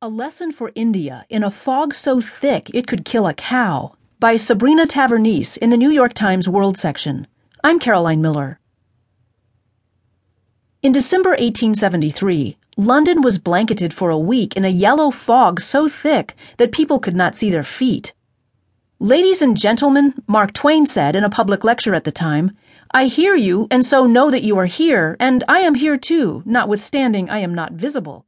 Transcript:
A Lesson for India in a Fog So Thick It Could Kill a Cow by Sabrina Tavernise in the New York Times World section. I'm Caroline Miller. In December 1873, London was blanketed for a week in a yellow fog so thick that people could not see their feet. Ladies and gentlemen, Mark Twain said in a public lecture at the time, I hear you and so know that you are here, and I am here too, notwithstanding I am not visible.